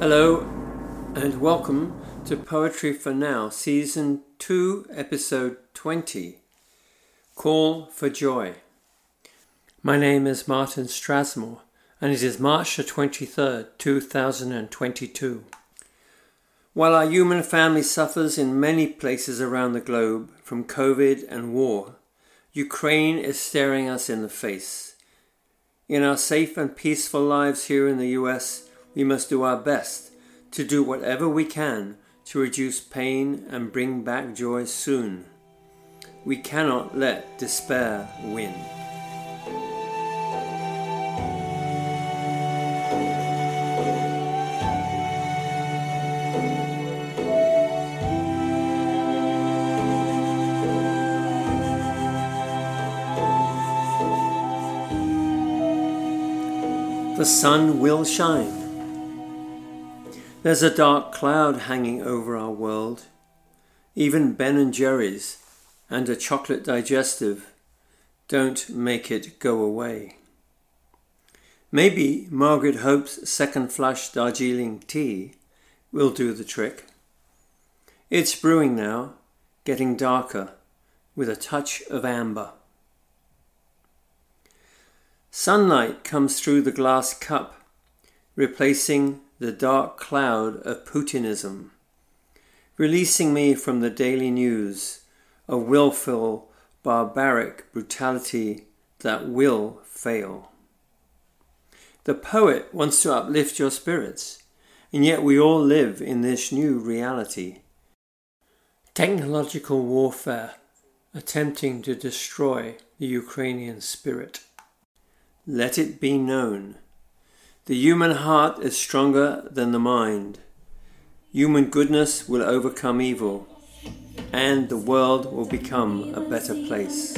Hello, and welcome to Poetry for Now, Season 2, Episode 20 Call for Joy. My name is Martin Strasmore, and it is March the 23rd, 2022. While our human family suffers in many places around the globe from COVID and war, Ukraine is staring us in the face. In our safe and peaceful lives here in the US, we must do our best to do whatever we can to reduce pain and bring back joy soon. We cannot let despair win. The sun will shine. There's a dark cloud hanging over our world. Even Ben and Jerry's and a chocolate digestive don't make it go away. Maybe Margaret Hope's second flush Darjeeling tea will do the trick. It's brewing now, getting darker, with a touch of amber. Sunlight comes through the glass cup, replacing the dark cloud of Putinism, releasing me from the daily news of willful, barbaric brutality that will fail. The poet wants to uplift your spirits, and yet we all live in this new reality. Technological warfare attempting to destroy the Ukrainian spirit. Let it be known. The human heart is stronger than the mind. Human goodness will overcome evil, and the world will become a better place.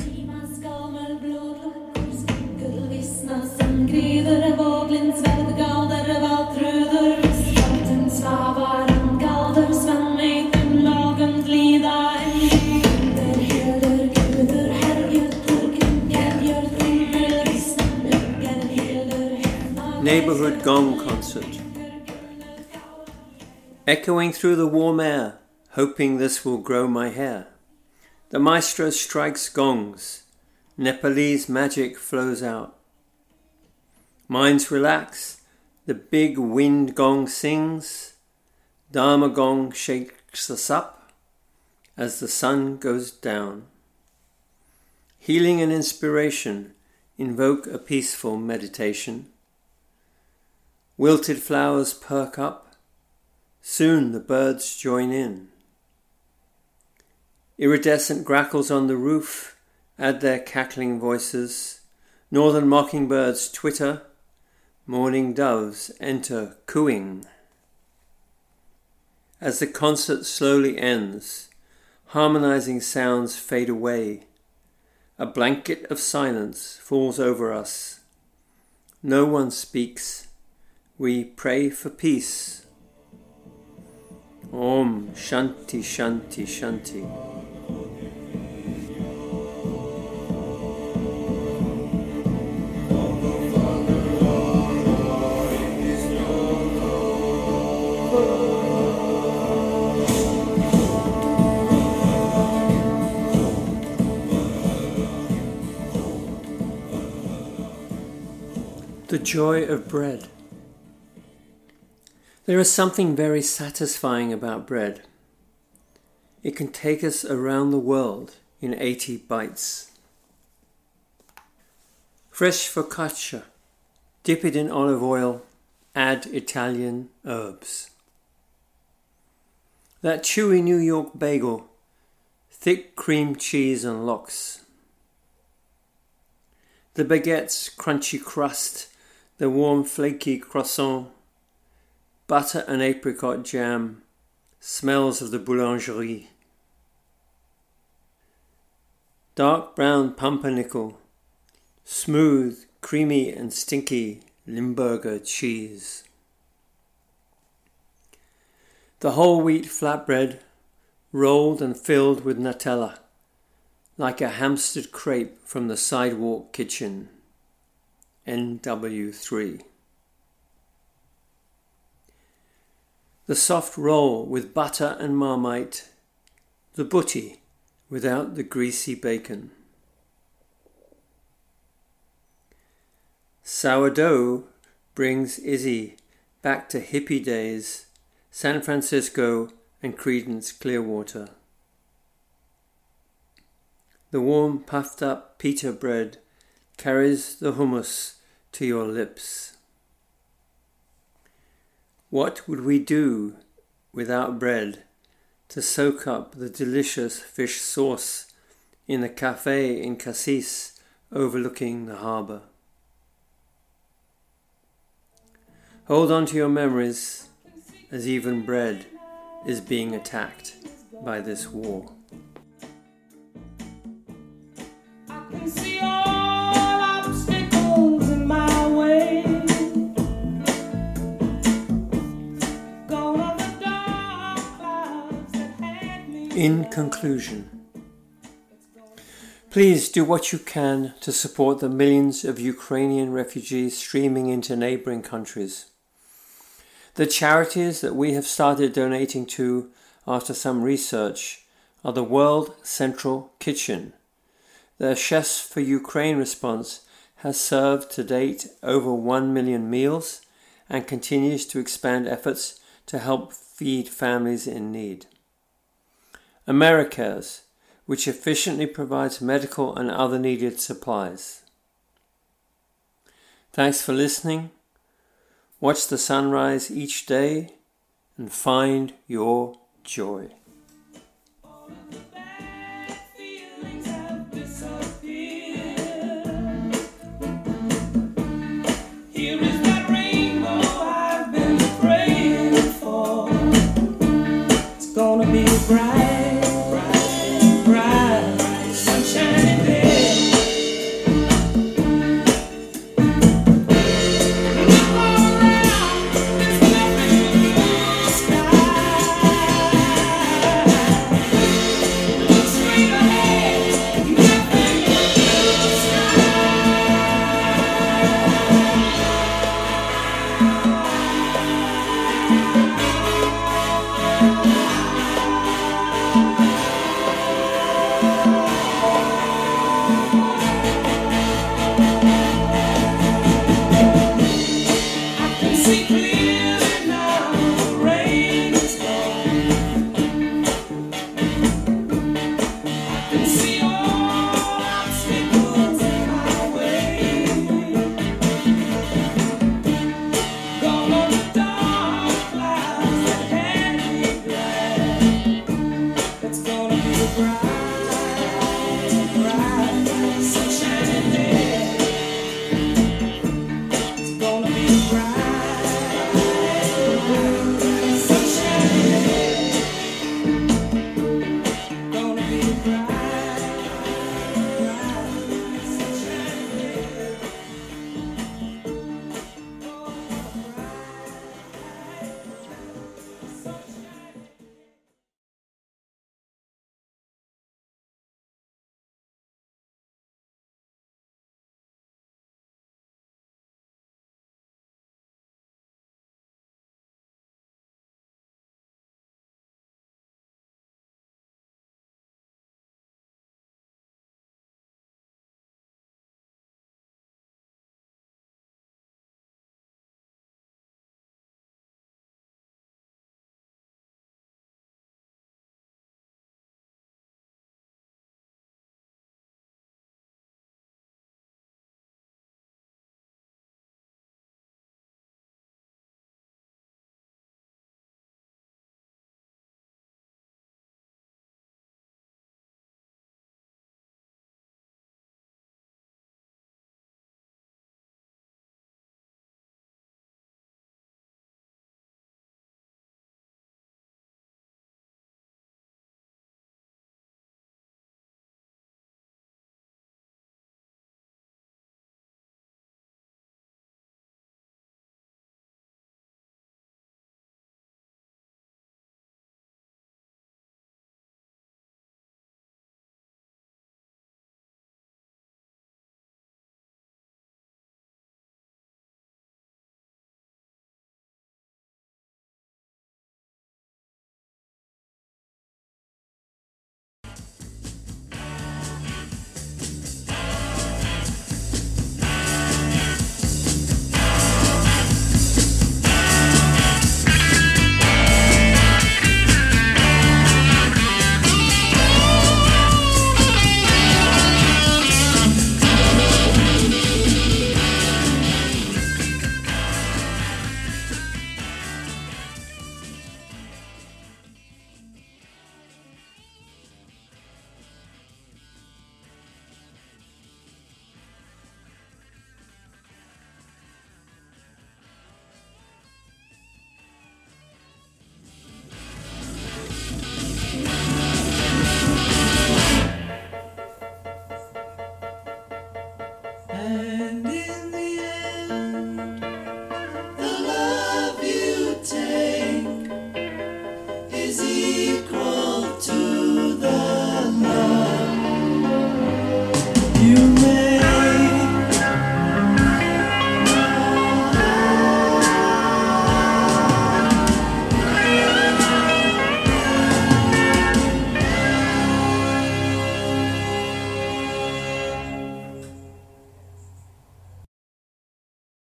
Neighborhood Gong Concert. Echoing through the warm air, hoping this will grow my hair. The maestro strikes gongs. Nepalese magic flows out. Minds relax. The big wind gong sings. Dharma gong shakes us up as the sun goes down. Healing and inspiration invoke a peaceful meditation. Wilted flowers perk up, soon the birds join in. Iridescent grackles on the roof add their cackling voices. Northern mockingbirds twitter, mourning doves enter cooing. As the concert slowly ends, harmonizing sounds fade away. A blanket of silence falls over us. No one speaks we pray for peace. Om Shanti Shanti Shanti. The joy of bread. There is something very satisfying about bread. It can take us around the world in 80 bites. Fresh focaccia. Dip it in olive oil. Add Italian herbs. That chewy New York bagel. Thick cream cheese and lox. The baguette's crunchy crust. The warm flaky croissant butter and apricot jam, smells of the boulangerie. Dark brown pumpernickel, smooth, creamy and stinky Limburger cheese. The whole wheat flatbread, rolled and filled with Nutella, like a Hampstead crepe from the sidewalk kitchen. NW3 the soft roll with butter and marmite, the butty without the greasy bacon. Sourdough brings Izzy back to hippie days, San Francisco and Creedence Clearwater. The warm puffed up pita bread carries the hummus to your lips. What would we do without bread to soak up the delicious fish sauce in the cafe in Cassis overlooking the harbour? Hold on to your memories as even bread is being attacked by this war. In conclusion, please do what you can to support the millions of Ukrainian refugees streaming into neighbouring countries. The charities that we have started donating to after some research are the World Central Kitchen. The Chefs for Ukraine response has served to date over 1 million meals and continues to expand efforts to help feed families in need. Americares, which efficiently provides medical and other needed supplies. Thanks for listening. Watch the sunrise each day and find your joy.